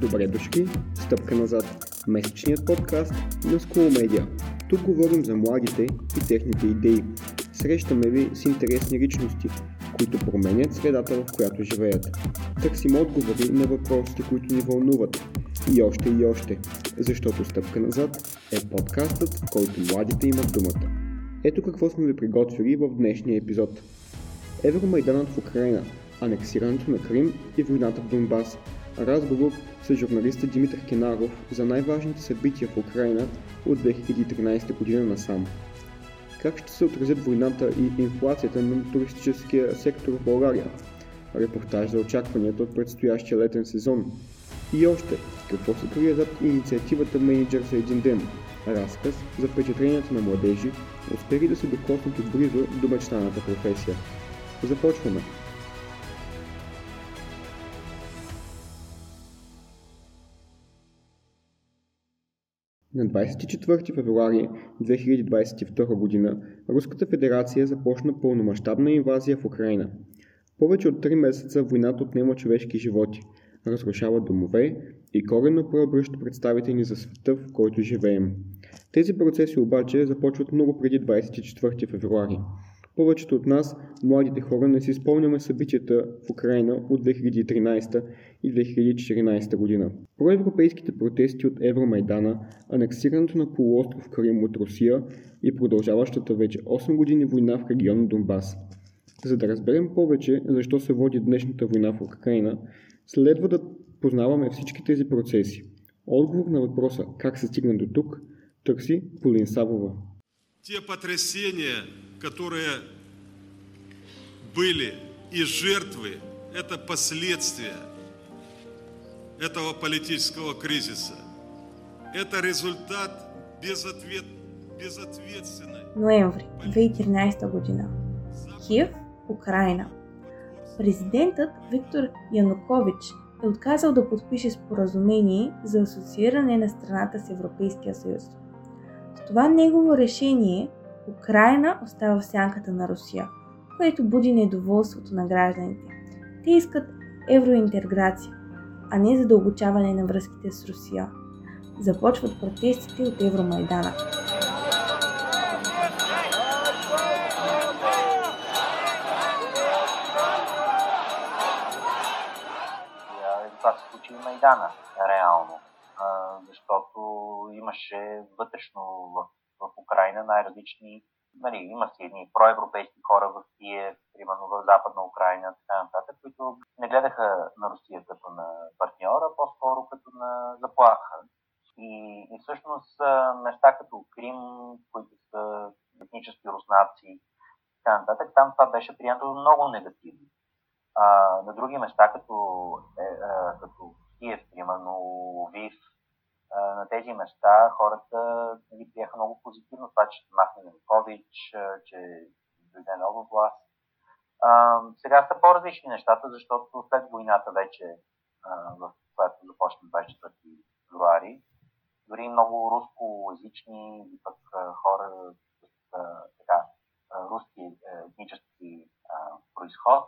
Добре дошли, стъпка назад, месечният подкаст на School Media. Тук говорим за младите и техните идеи. Срещаме ви с интересни личности, които променят средата, в която живеят. Търсим отговори на въпросите, които ни вълнуват. И още и още, защото Стъпка назад е подкастът, в който младите имат думата. Ето какво сме ви приготвили в днешния епизод. Евромайданът в Украина, анексирането на Крим и войната в Донбас. Разговор с журналиста Димитър Кенаров за най-важните събития в Украина от 2013 година насам. Как ще се отразят войната и инфлацията на туристическия сектор в България? Репортаж за очакванията от предстоящия летен сезон. И още, какво се крие зад инициативата Менеджер за един ден? Разказ за впечатленията на младежи, успели да се докоснат отблизо до мечтаната професия. Започваме! На 24 февруари 2022 г. Руската федерация започна пълномащабна инвазия в Украина. Повече от 3 месеца войната отнема човешки животи, разрушава домове и коренно преобръща представители за света, в който живеем. Тези процеси обаче започват много преди 24 февруари. Повечето от нас, младите хора, не си спомняме събитията в Украина от 2013 и 2014 година. Проевропейските протести от Евромайдана, анексирането на полуостров Крим от Русия и продължаващата вече 8 години война в региона Донбас. За да разберем повече защо се води днешната война в Украина, следва да познаваме всички тези процеси. Отговор на въпроса как се стигна до тук търси Полин Савова. Те потрясения, которые были и жертвы, это последствия этого политического кризиса. Это результат безответ, безответственной. Ноември 2013 година. Киев, Украина. Президентът Виктор Янукович е отказал да подпише споразумение за асоцииране на страната с Европейския съюз. С това негово решение Украина остава в сянката на Русия, което буди недоволството на гражданите. Те искат евроинтеграция, а не задълбочаване на връзките с Русия. Започват протестите от Евромайдана. това се случи Майдана, реално. Защото имаше вътрешно в, в Украина най-различни нали, има си едни проевропейски хора в Киев, примерно в Западна Украина, така нататък, които не гледаха на Русия като на партньора, по-скоро като на заплаха. И, и всъщност места като Крим, които са етнически руснаци, така нататък, там това беше прието много негативно. А, на други места, като, е, е, като Киев, примерно, Вив, на тези места хората нали, приеха много позитивно това, че махне Янукович, че дойде нова власт. А, по-различни нещата, защото след войната вече, в която започна 24 февруари, дори много рускоязични и пък хора с така, руски е, етнически происход,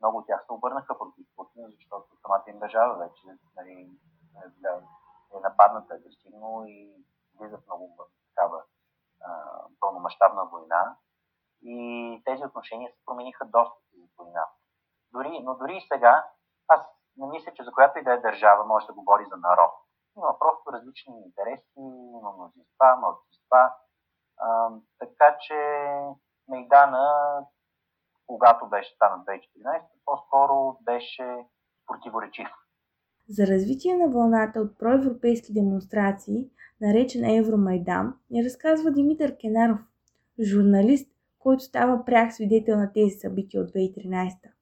много от тях се обърнаха против Путин, защото самата им държава вече нали, е е нападната агресивно и влиза в много такава пълномащабна война. И тези отношения се промениха доста. Дори, но дори и сега, аз не мисля, че за която и да е държава може да говори за народ. Има просто различни интереси, има мнозинства, мълчинства. така че Мейдана, когато беше стана 2014, по-скоро беше противоречив. За развитие на вълната от проевропейски демонстрации, наречена Евромайдан, ни разказва Димитър Кенаров, журналист, който става пряк свидетел на тези събития от 2013.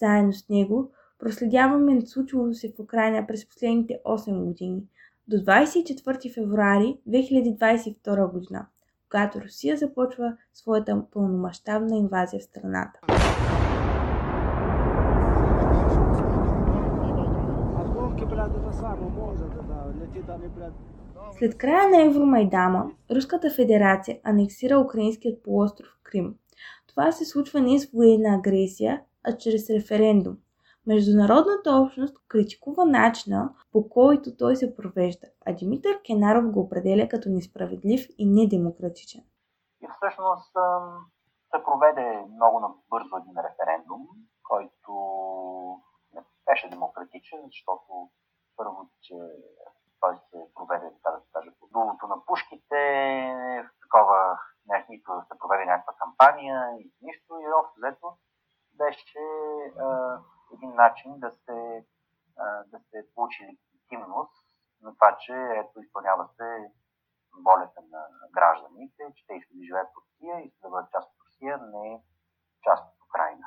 Заедно с него проследяваме случилото се в Украина през последните 8 години, до 24 февруари 2022 година, когато Русия започва своята пълномащабна инвазия в страната. След края на Евромайдама, Руската федерация анексира украинският полуостров Крим. Това се случва не с военна агресия, а чрез референдум. Международната общност критикува начина по който той се провежда, а Димитър Кенаров го определя като несправедлив и недемократичен. И всъщност се проведе много набързо един референдум, който не беше демократичен, защото първо, че той се проведе, така да се каже, по дулото на пушките, в такова, нито се проведе някаква кампания, и нищо, и общо взето беше а, един начин да се, а, да се получи легитимност на това, че ето изпълнява се волята на гражданите, че те искат да живеят в Русия, искат да бъдат част от Русия, не част от Украина.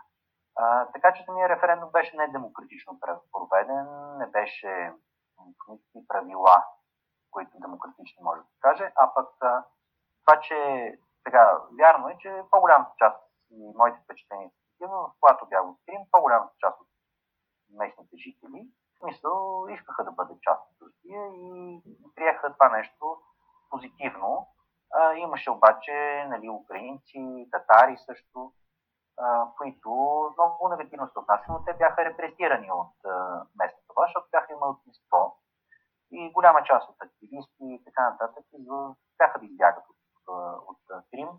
А, така че самия референдум беше недемократично проведен, не беше никакви правила, които демократични може да се каже, а пък това, че сега вярно е, че по-голямата част и моите впечатления са такива, когато бях в Крим, по-голямата част от местните жители, в смисъл, искаха да бъдат част от Русия и приеха това нещо позитивно. А, имаше обаче нали, украинци, татари също, а, които много негативно се отнасяха, но те бяха репресирани от а, местната власт, защото бяха имали отмисто и голяма част от активисти и така нататък бяха да избягат от, от, от Крим.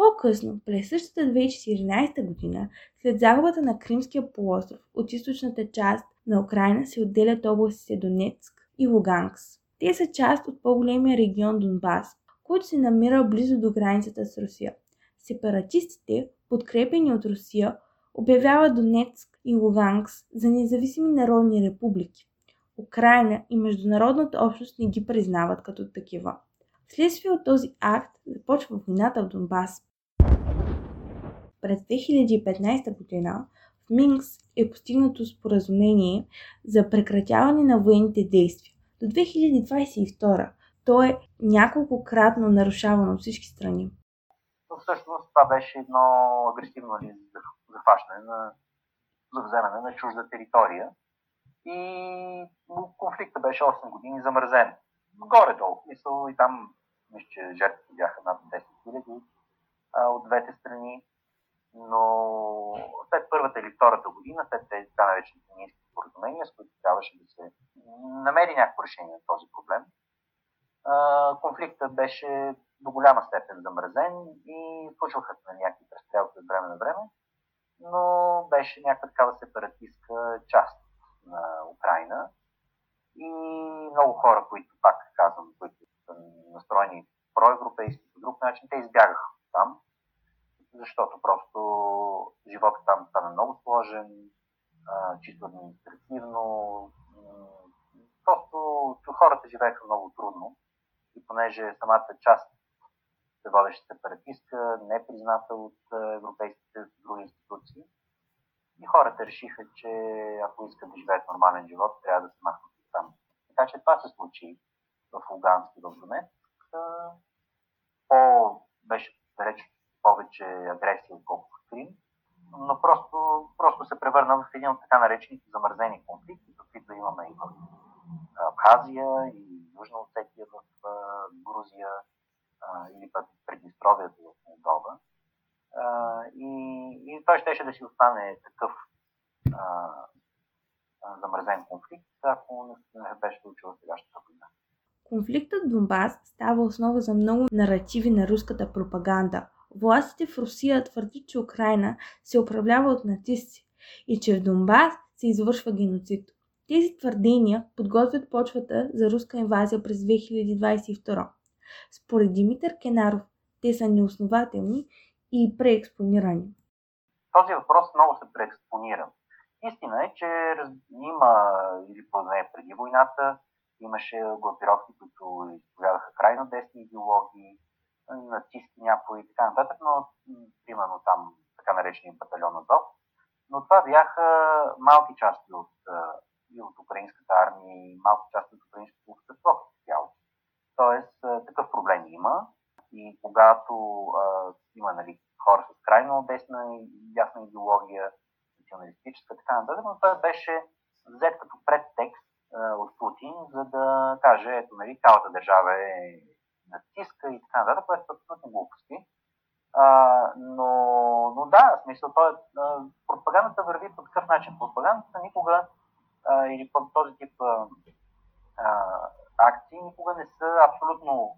По-късно, през същата 2014 година, след загубата на Кримския полуостров от източната част на Украина се отделят областите Донецк и Луганкс. Те са част от по-големия регион Донбас, който се намира близо до границата с Русия. Сепаратистите, подкрепени от Русия, обявяват Донецк и Луганкс за независими народни републики. Украина и международната общност не ги признават като такива. Вследствие от този акт започва войната в Донбас. През 2015 година в Минкс е постигнато споразумение за прекратяване на военните действия. До 2022 то е няколкократно нарушавано от всички страни. Но всъщност това беше едно агресивно захващане на, за вземане на чужда територия и конфликта беше 8 години замразен. Горе-долу, мисъл и там, мисля, че жертвите бяха над 10 000 от двете страни, но след първата или втората година, след тези така наречените мински споразумения, с които трябваше да се намери някакво решение на този проблем, конфликтът беше до голяма степен замразен и случваха се на някакви престрелки от време на време, но беше някаква такава сепаратистка част на Украина. И много хора, които, пак казвам, които са настроени проевропейски по друг начин, те избягаха там, защото просто живота там стана много сложен, чисто административно. Просто хората живееха много трудно и понеже самата част се водеше сепаратистка, не призната от европейските други институции, и хората решиха, че ако искат да живеят нормален живот, трябва да се махнат от там. Така че това се случи в Луганск и в Донецк. По, беше далеч повече агресия, отколкото Крим, но просто, просто се превърна в един от така наречените замързени конфликти, каквито имаме и в Абхазия и Южна Осетия в Грузия или пък Преднестровието в Молдова и, и той щеше да си остане такъв а, замразен конфликт, ако не беше случила сегашната война. Конфликтът в Донбас става основа за много наративи на руската пропаганда. Властите в Русия твърдят, че Украина се управлява от нацисти и че в Донбас се извършва геноцид. Тези твърдения подготвят почвата за руска инвазия през 2022. Според Димитър Кенаров, те са неоснователни и преекспонирани? Този въпрос много се преекспонира. Истина е, че има, или поне преди войната, имаше групировки, които изповядаха крайно десни идеологии, нацисти някои и така нататък, но примерно там така наречения батальон Азов. Но това бяха малки части от, и от украинската армия и малки части от украинското общество като цяло. Тоест, такъв проблем има и когато а, има нали, хора с крайно десна и ясна идеология, националистическа, така нататък, но това беше взет като предтекст от Путин, за да каже, ето, нали, цялата държава е нацистка и така нататък, което са абсолютно глупости. А, но, но да, в смисъл, той, а, пропагандата върви по такъв начин. Пропагандата никога а, или по този тип а, а, акции никога не са абсолютно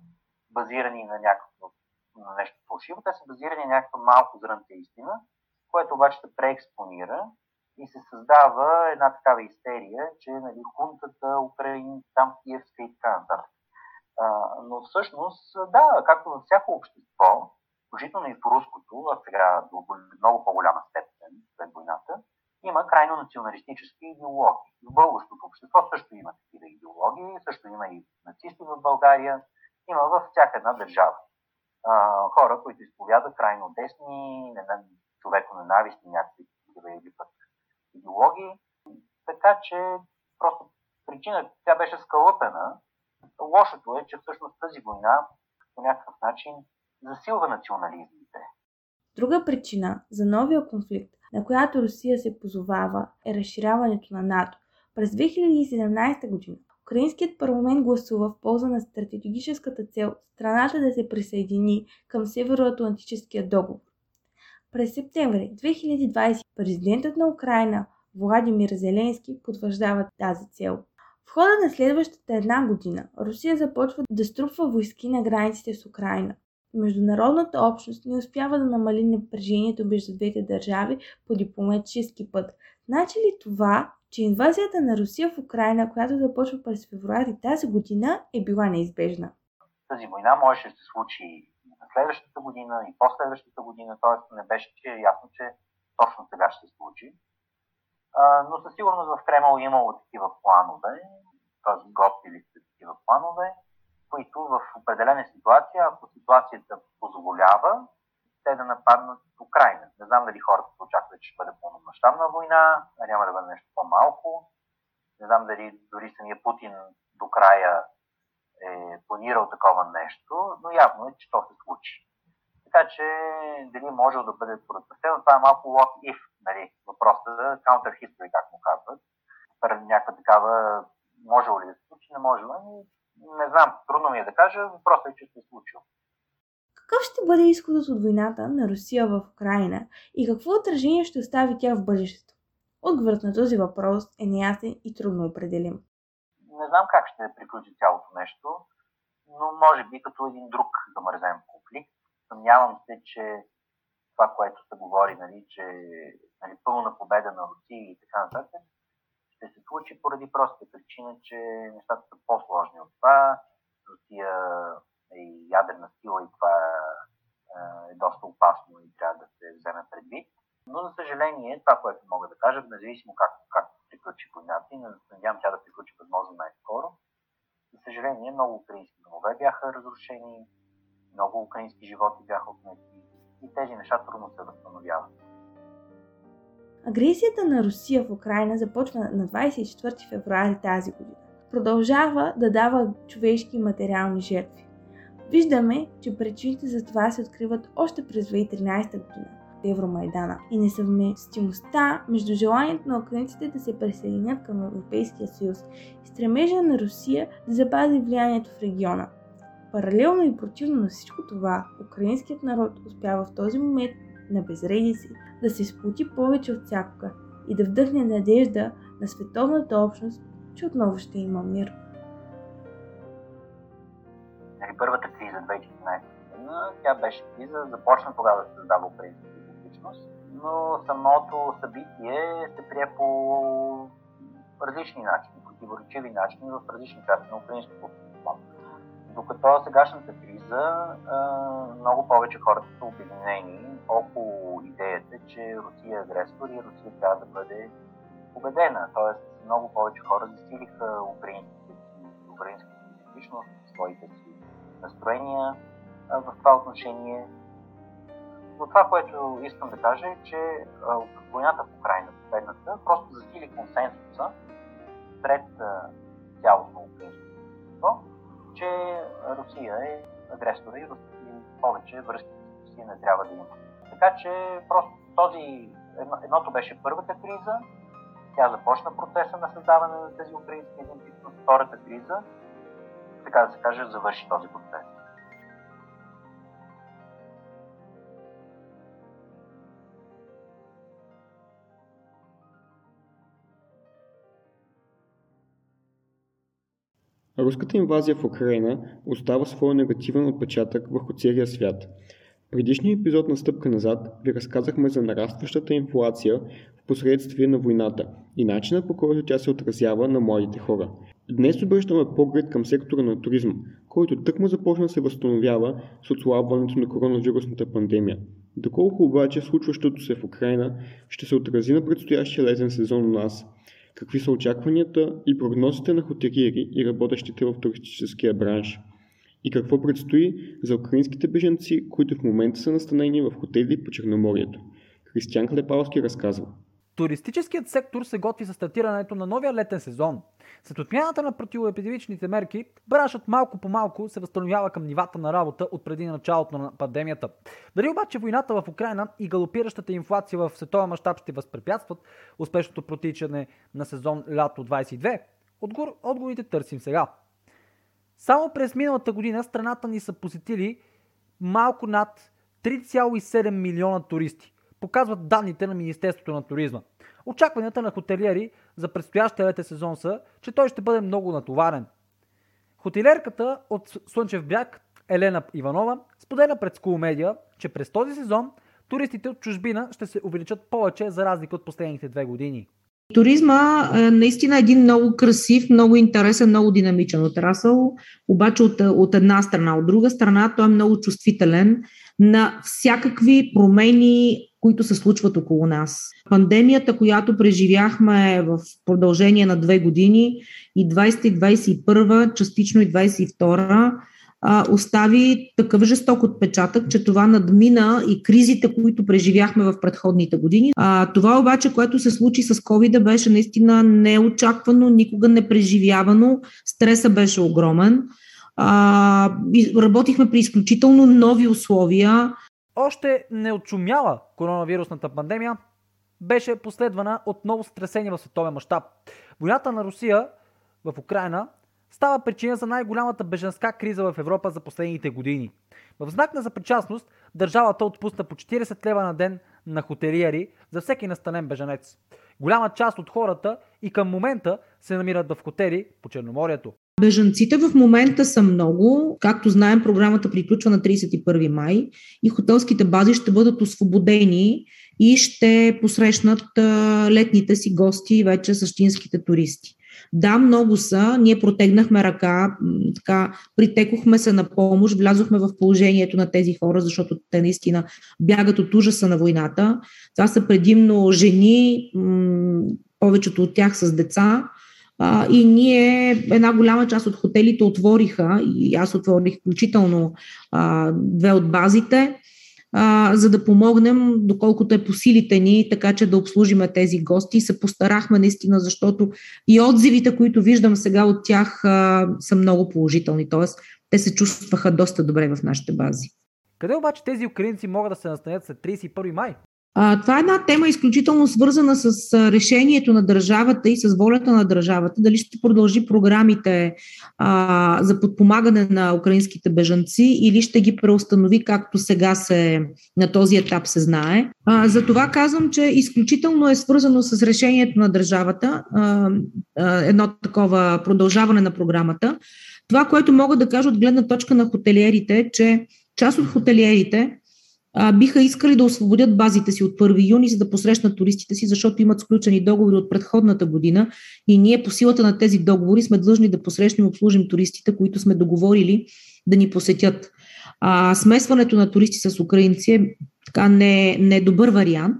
базирани на някакво на нещо фалшиво. Те са базирани на някаква малко зрънце истина, което обаче се преекспонира и се създава една такава истерия, че нали, хунтата, Украина, там Киевска и така нататък. Но всъщност, да, както във всяко общество, включително и в руското, а сега до много по-голяма степен след войната, има крайно националистически идеологии. В българското общество също има такива идеологии, също има и нацисти в България, има във всяка една държава. А, хора, които изповядат крайно десни, човеко ненавистни някакви или пък идеологии. Така че просто причина, тя беше скълъпена. Лошото е, че всъщност тази война по някакъв начин засилва национализмите. Друга причина за новия конфликт, на която Русия се позовава, е разширяването на НАТО. През 2017 година Украинският парламент гласува в полза на стратегическата цел страната да се присъедини към Североатлантическия договор. През септември 2020 президентът на Украина Владимир Зеленски потвърждава тази цел. В хода на следващата една година Русия започва да струпва войски на границите с Украина. Международната общност не успява да намали напрежението между двете държави по дипломатически път. Значи ли това, че инвазията на Русия в Украина, която започва през февруари тази година, е била неизбежна? Тази война можеше да се случи на следващата година и последващата година, т.е. не беше ясно, че точно сега ще се случи. Но със сигурност в Кремъл е имало такива планове, т.е. готвили такива планове, които в определена ситуация, ако ситуацията позволява, те да нападнат Украина. Не знам дали хората очакват, че ще бъде пълномащабна война, няма да бъде нещо по-малко. Не знам дали дори самия Путин до края е планирал такова нещо, но явно е, че то се случи. Така че дали може да бъде предотвратено, това е малко what if, нали, въпросът за counter history, как му казват. Някаква такава, може ли да се случи, не може ли, ами, не знам, трудно ми е да кажа, въпросът е, че се е случил. Какъв ще бъде изходът от войната на Русия в Украина и какво отражение ще остави тя в бъдещето? Отговорът на този въпрос е неясен и трудно определим. Не знам как ще приключи цялото нещо, но може би като един друг замързен конфликт. Съмнявам се, че това, което се говори, нали, че нали, пълна победа на Русия и така нататък, ще се случи поради простата причина, че нещата са по-сложни от това. Русия е ядрена сила и това е доста опасно и трябва да се вземе предвид. Но, за съжаление, това, което мога да кажа, независимо как, как приключи войната и надявам тя да приключи възможно най-скоро, за съжаление, много украински домове бяха разрушени, много украински животи бяха отнети и тези неща трудно се възстановяват. Агресията на Русия в Украина започва на 24 февруари тази година. Продължава да дава човешки и материални жертви. Виждаме, че причините за това се откриват още през 2013 година Евромайдана и несъвместимостта между желанието на украинците да се присъединят към Европейския съюз и стремежа на Русия да запази влиянието в региона. Паралелно и противно на всичко това, украинският народ успява в този момент на безредие си да се сплоти повече от всякога и да вдъхне надежда на световната общност, че отново ще има мир. Нали, първата криза 2014 година, тя беше криза, започна тогава да се създава украинска идентичност, но самото събитие се прие по различни начини, противоречиви начини в различни части на украинското общество. Докато сегашната криза, много повече хората са обединени около идеята, че Русия е агресор и Русия трябва да бъде победена. Тоест, много повече хора засилиха украинските украинската идентичност, своите си настроения в това отношение. Но това, което искам да кажа е, че войната в Украина, последната, просто засили консенсуса пред Русия е агресора и повече връзки с Русия не трябва да има. Така че просто този, едно, едното беше първата криза, тя започна процеса на създаване на тези украински идентичност. Втората криза, така да се каже, завърши този процес. Руската инвазия в Украина остава своя негативен отпечатък върху целия свят. В предишния епизод на Стъпка назад ви разказахме за нарастващата инфлация в последствие на войната и начина по който тя се отразява на младите хора. Днес обръщаме поглед към сектора на туризма, който тъкмо започна да се възстановява с отслабването на коронавирусната пандемия. Доколко обаче случващото се в Украина ще се отрази на предстоящия летен сезон у нас – Какви са очакванията и прогнозите на хотелиери и работещите в туристическия бранш? И какво предстои за украинските беженци, които в момента са настанени в хотели по Черноморието? Християн Клепалски разказва. Туристическият сектор се готви за стартирането на новия летен сезон. След отмяната на противоепидемичните мерки, браншът малко по малко се възстановява към нивата на работа от преди началото на пандемията. Дали обаче войната в Украина и галопиращата инфлация в световен мащаб ще възпрепятстват успешното протичане на сезон лято 22? Отгор, отговорите търсим сега. Само през миналата година страната ни са посетили малко над 3,7 милиона туристи показват данните на Министерството на туризма. Очакванията на хотелиери за предстоящия летен сезон са, че той ще бъде много натоварен. Хотелиерката от Слънчев бряг Елена Иванова споделя пред School Media, че през този сезон туристите от чужбина ще се увеличат повече за разлика от последните две години. Туризма е наистина един много красив, много интересен, много динамичен отрасъл, обаче от, от една страна. От друга страна той е много чувствителен на всякакви промени които се случват около нас. Пандемията, която преживяхме в продължение на две години и 20 и 21, частично и 22, остави такъв жесток отпечатък, че това надмина и кризите, които преживяхме в предходните години. А, това обаче, което се случи с COVID, беше наистина неочаквано, никога не преживявано. Стреса беше огромен. А, работихме при изключително нови условия още не отшумяла коронавирусната пандемия, беше последвана от ново стресение в световен мащаб. Войната на Русия в Украина става причина за най-голямата беженска криза в Европа за последните години. В знак на запричастност държавата отпусна по 40 лева на ден на хотелиери за всеки настанен беженец. Голяма част от хората и към момента се намират в хотели по Черноморието. Бежанците в момента са много. Както знаем, програмата приключва на 31 май и хотелските бази ще бъдат освободени и ще посрещнат летните си гости, вече същинските туристи. Да, много са. Ние протегнахме ръка, така, притекохме се на помощ, влязохме в положението на тези хора, защото те наистина бягат от ужаса на войната. Това са предимно жени, повечето от тях с деца, а, и ние, една голяма част от хотелите отвориха, и аз отворих включително а, две от базите, а, за да помогнем, доколкото е по силите ни, така че да обслужиме тези гости. И се постарахме наистина, защото и отзивите, които виждам сега от тях, а, са много положителни. Тоест, те се чувстваха доста добре в нашите бази. Къде обаче тези украинци могат да се настанят след 31 май? Това е една тема изключително свързана с решението на държавата и с волята на държавата. Дали ще продължи програмите а, за подпомагане на украинските бежанци или ще ги преустанови, както сега се на този етап се знае. А, за това казвам, че изключително е свързано с решението на държавата а, а, едно такова продължаване на програмата. Това, което мога да кажа от гледна точка на хотелиерите, е, че част от хотелиерите а, биха искали да освободят базите си от 1 юни, за да посрещнат туристите си, защото имат сключени договори от предходната година и ние по силата на тези договори сме длъжни да посрещнем и обслужим туристите, които сме договорили да ни посетят. А, смесването на туристи с украинци е така не, не е добър вариант.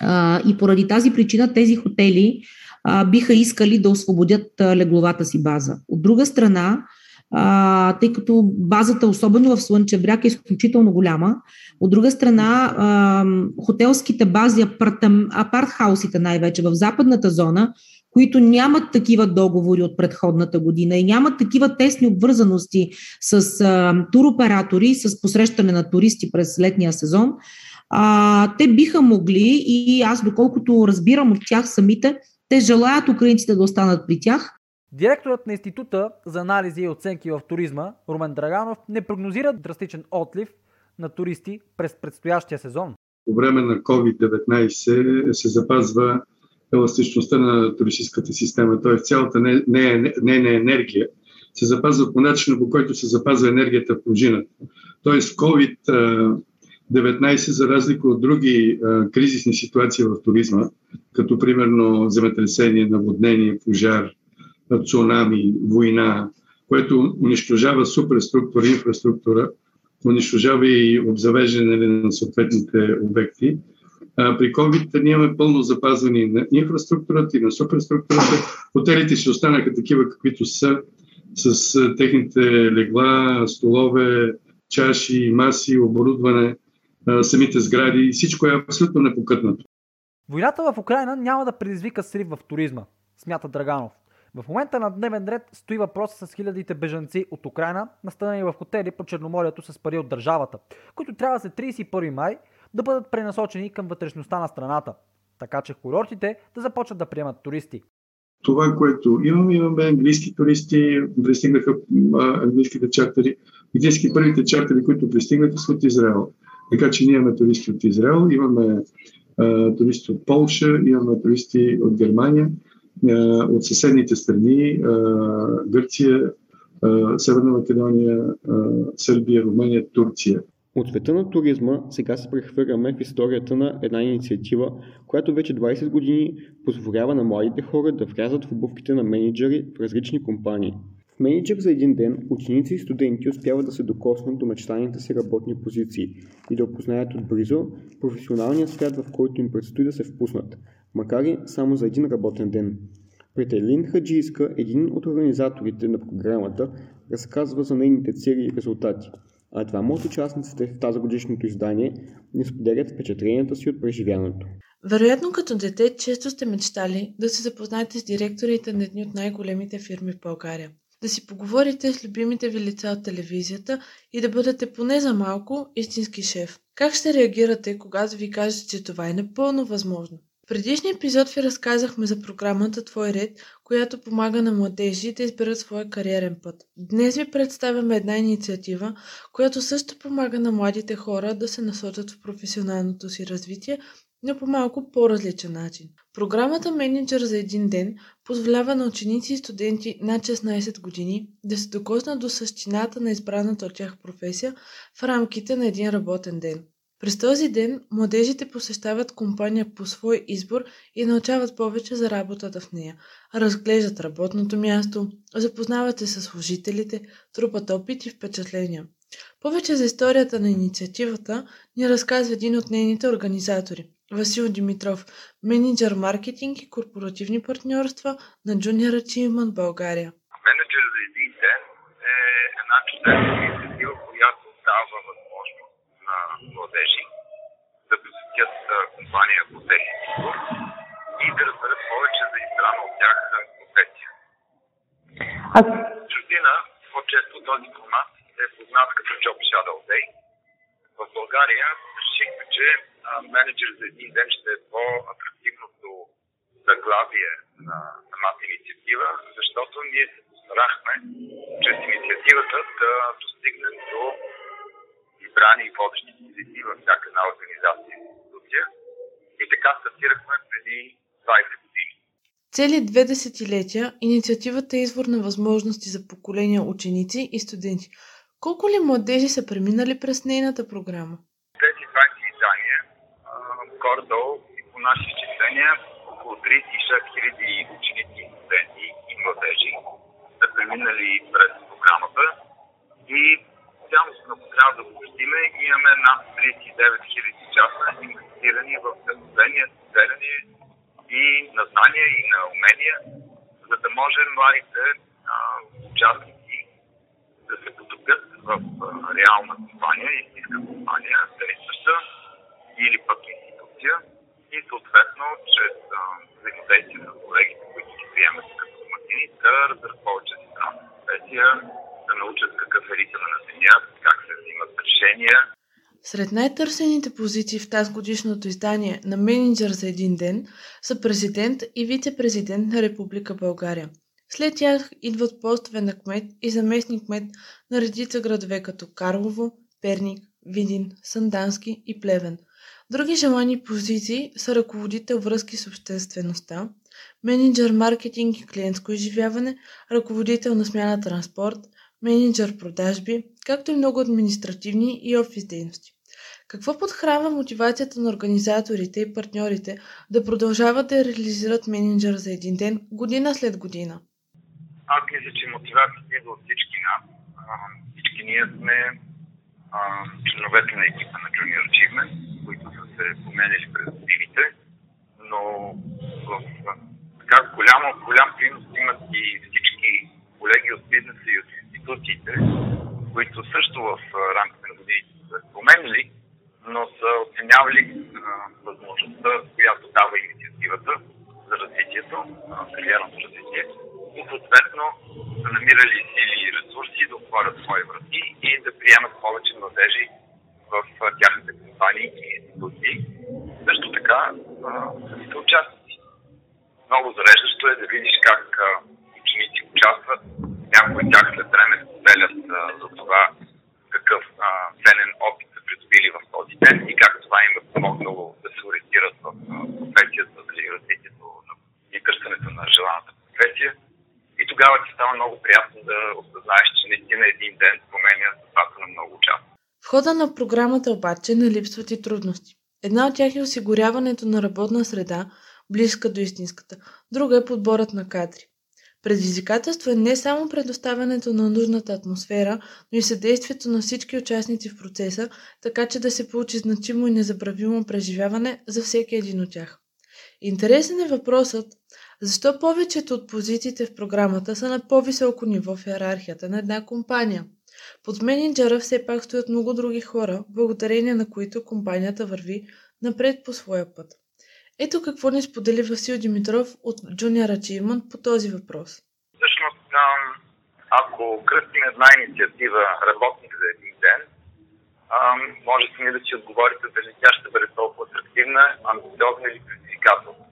А, и поради тази причина тези хотели а, биха искали да освободят а, легловата си база. От друга страна, тъй като базата, особено в Слънчев бряг, е изключително голяма. От друга страна, хотелските бази, апартхаусите най-вече в западната зона, които нямат такива договори от предходната година и нямат такива тесни обвързаности с а, туроператори, с посрещане на туристи през летния сезон, а, те биха могли и аз, доколкото разбирам от тях самите, те желаят украинците да останат при тях, Директорът на Института за анализи и оценки в туризма Румен Драганов не прогнозира драстичен отлив на туристи през предстоящия сезон. По време на COVID-19 се запазва еластичността на туристическата система, т.е. цялата не, не, не, не енергия се запазва по начина, по който се запазва енергията в пружината. Тоест COVID-19, за разлика от други кризисни ситуации в туризма, като примерно земетресение, наводнение, пожар, цунами, война, което унищожава суперструктура, инфраструктура, унищожава и обзавеждане на съответните обекти. А, при COVID ние имаме пълно запазване на инфраструктурата и на суперструктурата. Хотелите ще останаха такива, каквито са, с техните легла, столове, чаши, маси, оборудване, самите сгради. Всичко е абсолютно непокътнато. Войната в Украина няма да предизвика срив в туризма, смята Драганов. В момента на дневен ред стои въпроса с хилядите бежанци от Украина, настанени в хотели по Черноморието с пари от държавата, които трябва след 31 май да бъдат пренасочени към вътрешността на страната, така че курортите да започнат да приемат туристи. Това, което имаме, имаме английски туристи, пристигнаха английските чартери. Едински първите чартери, които пристигнаха са от Израел. Така че ние имаме туристи от Израел, имаме а, туристи от Полша, имаме туристи от Германия, от съседните страни, а, Гърция, а, Северна Македония, Сърбия, Румъния, Турция. От света на туризма сега се прехвърляме в историята на една инициатива, която вече 20 години позволява на младите хора да влязат в обувките на менеджери в различни компании. В менеджер за един ден ученици и студенти успяват да се докоснат до мечтаните си работни позиции и да опознаят отблизо професионалния свят, в който им предстои да се впуснат, макар и само за един работен ден. Претелин Хаджийска, един от организаторите на програмата, разказва за нейните цели и резултати – а двама от участниците в тази годишното издание ни споделят впечатленията си от преживяното. Вероятно като дете често сте мечтали да се запознаете с директорите на едни от най-големите фирми в България. Да си поговорите с любимите ви лица от телевизията и да бъдете поне за малко истински шеф. Как ще реагирате, когато ви кажат, че това е напълно възможно? В предишния епизод ви разказахме за програмата Твой ред, която помага на младежи да изберат своя кариерен път. Днес ви представяме една инициатива, която също помага на младите хора да се насочат в професионалното си развитие, но по малко по-различен начин. Програмата Менеджер за един ден позволява на ученици и студенти над 16 години да се докоснат до същината на избраната от тях професия в рамките на един работен ден. През този ден младежите посещават компания по свой избор и научават повече за работата в нея. Разглеждат работното място, запознават се с служителите, трупат опит и впечатления. Повече за историята на инициативата ни разказва един от нейните организатори – Васил Димитров, менеджер маркетинг и корпоративни партньорства на Junior Achievement България. Менеджер за един ден е една чудесна инициатива, младежи да посетят компания по техния избор и да разберат повече за избрана от тях професия. А... Чуждина по-често този формат е познат като Job Shadow Day. В България решихме, че менеджер за един ден ще е по-атрактивното заглавие на самата инициатива, защото ние се постарахме чрез инициативата да достигнем до избрани и водещи позиции във всяка една организация и институция. И така стартирахме преди 20 години. Цели две десетилетия инициативата е извор на възможности за поколения ученици и студенти. Колко ли младежи са преминали през нейната програма? Тези 20 издания, горе-долу и по наши изчисления, около 36 хиляди ученици, студенти и младежи са преминали през програмата и цялостно, ако трябва да обобщиме, имаме над 39 000 часа инвестирани в вдъхновение, споделяне и на знания и на умения, за да може младите а, участници да се потопят в а, реална компания, истинска компания, действаща или пък институция. И съответно чрез взаимодействие с колегите, които ги приемат като домакини, да за тази професия, да научат какъв е ритъм на Земята, как се взимат решения. Сред най-търсените позиции в тази годишното издание на менеджер за един ден са президент и вице-президент на Република България. След тях идват постове на кмет и заместник кмет на редица градове като Карлово, Перник, Видин, Сандански и Плевен. Други желани позиции са ръководител връзки с обществеността, менеджер маркетинг и клиентско изживяване, ръководител на смяна транспорт, менеджер продажби, както и много административни и офис дейности. Какво подхрава мотивацията на организаторите и партньорите да продължават да реализират менеджер за един ден, година след година? Аз мисля, че мотивацията идва от всички нас. Всички ние сме членовете на екипа на Junior Achievement, които са се променили през годините, но в, така голям, голям принос имат и всички колеги от бизнеса и от институциите, които също в рамките на годините са променили, но са оценявали възможността, която дава инициативата за развитието, кариерното развитие и съответно са намирали сили и ресурси да отворят свои врати и да приемат повече младежи в тяхните компании и институции. Също така са участници. Много зареждащо е да видиш как ученици участват. Някои от тях след време споделят за това какъв ценен опит са придобили в този ден и как това им е помогнало да се ориентират в професията, дали развитието и търсенето на желаната професия и тогава ти става много приятно да осъзнаеш, че наистина един ден променя съдбата на много участници. В хода на програмата обаче не липсват и трудности. Една от тях е осигуряването на работна среда, близка до истинската. Друга е подборът на кадри. Предизвикателство е не само предоставянето на нужната атмосфера, но и съдействието на всички участници в процеса, така че да се получи значимо и незабравимо преживяване за всеки един от тях. Интересен е въпросът защо повечето от позициите в програмата са на по-високо ниво в иерархията на една компания? Под менеджера все пак стоят много други хора, благодарение на които компанията върви напред по своя път. Ето какво ни сподели Васил Димитров от Junior Achievement по този въпрос. Всъщност, ако кръстим една инициатива работник за един ден, може сами да си отговорите дали тя ще бъде толкова атрактивна, амбициозна или предизвикателна.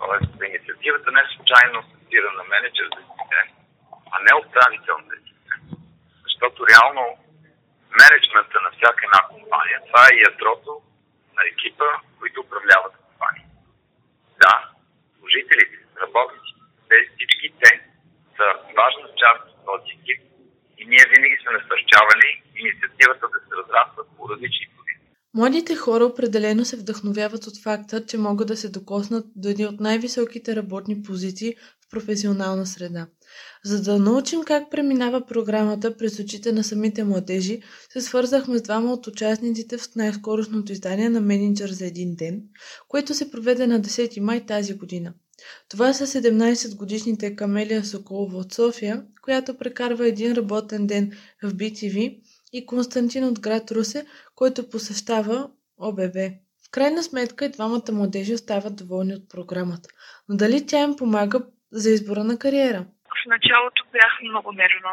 Тоест, инициативата не е случайно асоциира на менеджер за ден, а не управител на ден. Защото реално менеджмента на всяка една компания, това е ядрото на екипа, които управляват. Да, служителите, работниците, те, всички те са важна част от този екип и ние винаги сме насърчавали инициативата да се разраства по различни Младите хора определено се вдъхновяват от факта, че могат да се докоснат до едни от най-високите работни позиции професионална среда. За да научим как преминава програмата през очите на самите младежи, се свързахме с двама от участниците в най-скорошното издание на Менеджер за един ден, което се проведе на 10 май тази година. Това са 17-годишните Камелия Соколова от София, която прекарва един работен ден в BTV и Константин от град Русе, който посещава ОБВ. В крайна сметка и двамата младежи остават доволни от програмата. Но дали тя им помага за избора на кариера? В началото бях много нервно,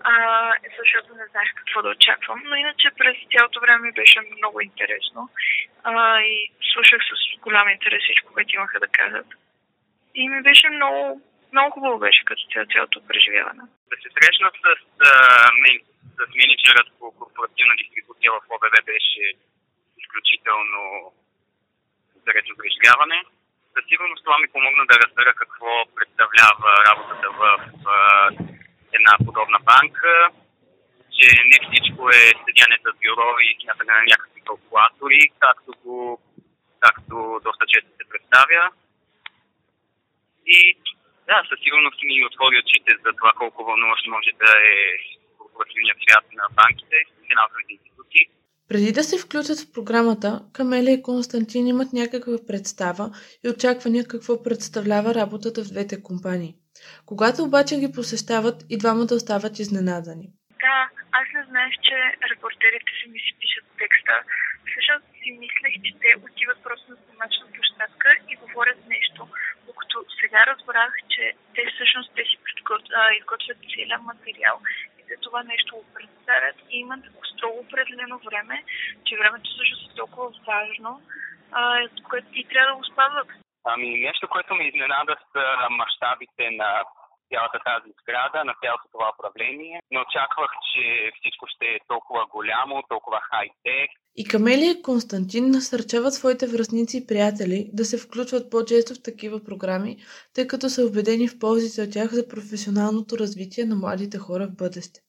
а, защото не знаех какво да очаквам, но иначе през цялото време беше много интересно а, и слушах с голям интерес всичко, което имаха да кажат. И ми беше много, много хубаво беше като цяло цялото преживяване. Да се срещна с а, с менеджерът по корпоративна дистрибуция в ОБВ беше изключително заредно преживяване. Със сигурност това ми помогна да разбера какво представлява работата в една подобна банка, че не всичко е седяне с бюро и смятане на някакви калкулатори, както, го, както доста често се представя. И да, със сигурност ми отвори очите за това колко вълнуващо може да е корпоративния свят на банките и финансовите институции. Преди да се включат в програмата, Камелия и Константин имат някаква представа и очаквания какво представлява работата в двете компании. Когато обаче ги посещават, и двамата остават изненадани. Да, аз не знаех, че репортерите си ми си пишат текста. Всъщност си мислех, че те отиват просто на снимачна площадка и говорят нещо. Докато сега разбрах, че те всъщност те си изготвят целият материал това нещо го представят и имат строго определено време, че времето също е толкова важно, което и трябва да го спазват. Ами нещо, което ме изненада с мащабите на цялата тази сграда, на цялото това управление. Не очаквах, че всичко ще е толкова голямо, толкова хай-тек. И Камелия и Константин насърчават своите връзници и приятели да се включват по-често в такива програми, тъй като са убедени в ползите от тях за професионалното развитие на младите хора в бъдеще.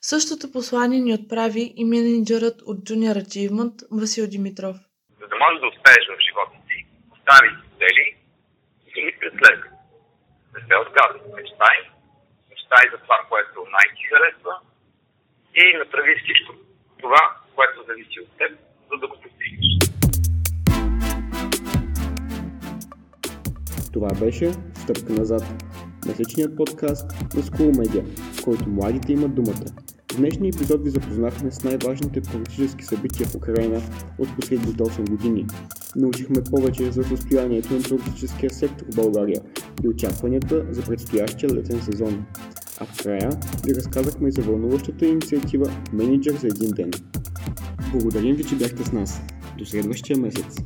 Същото послание ни отправи и менеджерът от Junior Achievement Васил Димитров. За да можеш да успееш в живота си, остави цели и ги преследвай не се отказвай. Мечтай, мечтай за това, което най-ти харесва и направи всичко това, което зависи от теб, за да го постигнеш. Това беше Стъпка назад. Месечният подкаст на School Media, в който младите имат думата. В днешния епизод ви запознахме с най-важните политически събития в Украина от последните 8 години. Научихме повече за състоянието на туристическия сектор в България и очакванията за предстоящия летен сезон. А в края ви разказахме за вълнуващата инициатива Менеджер за един ден. Благодарим ви, че бяхте с нас. До следващия месец!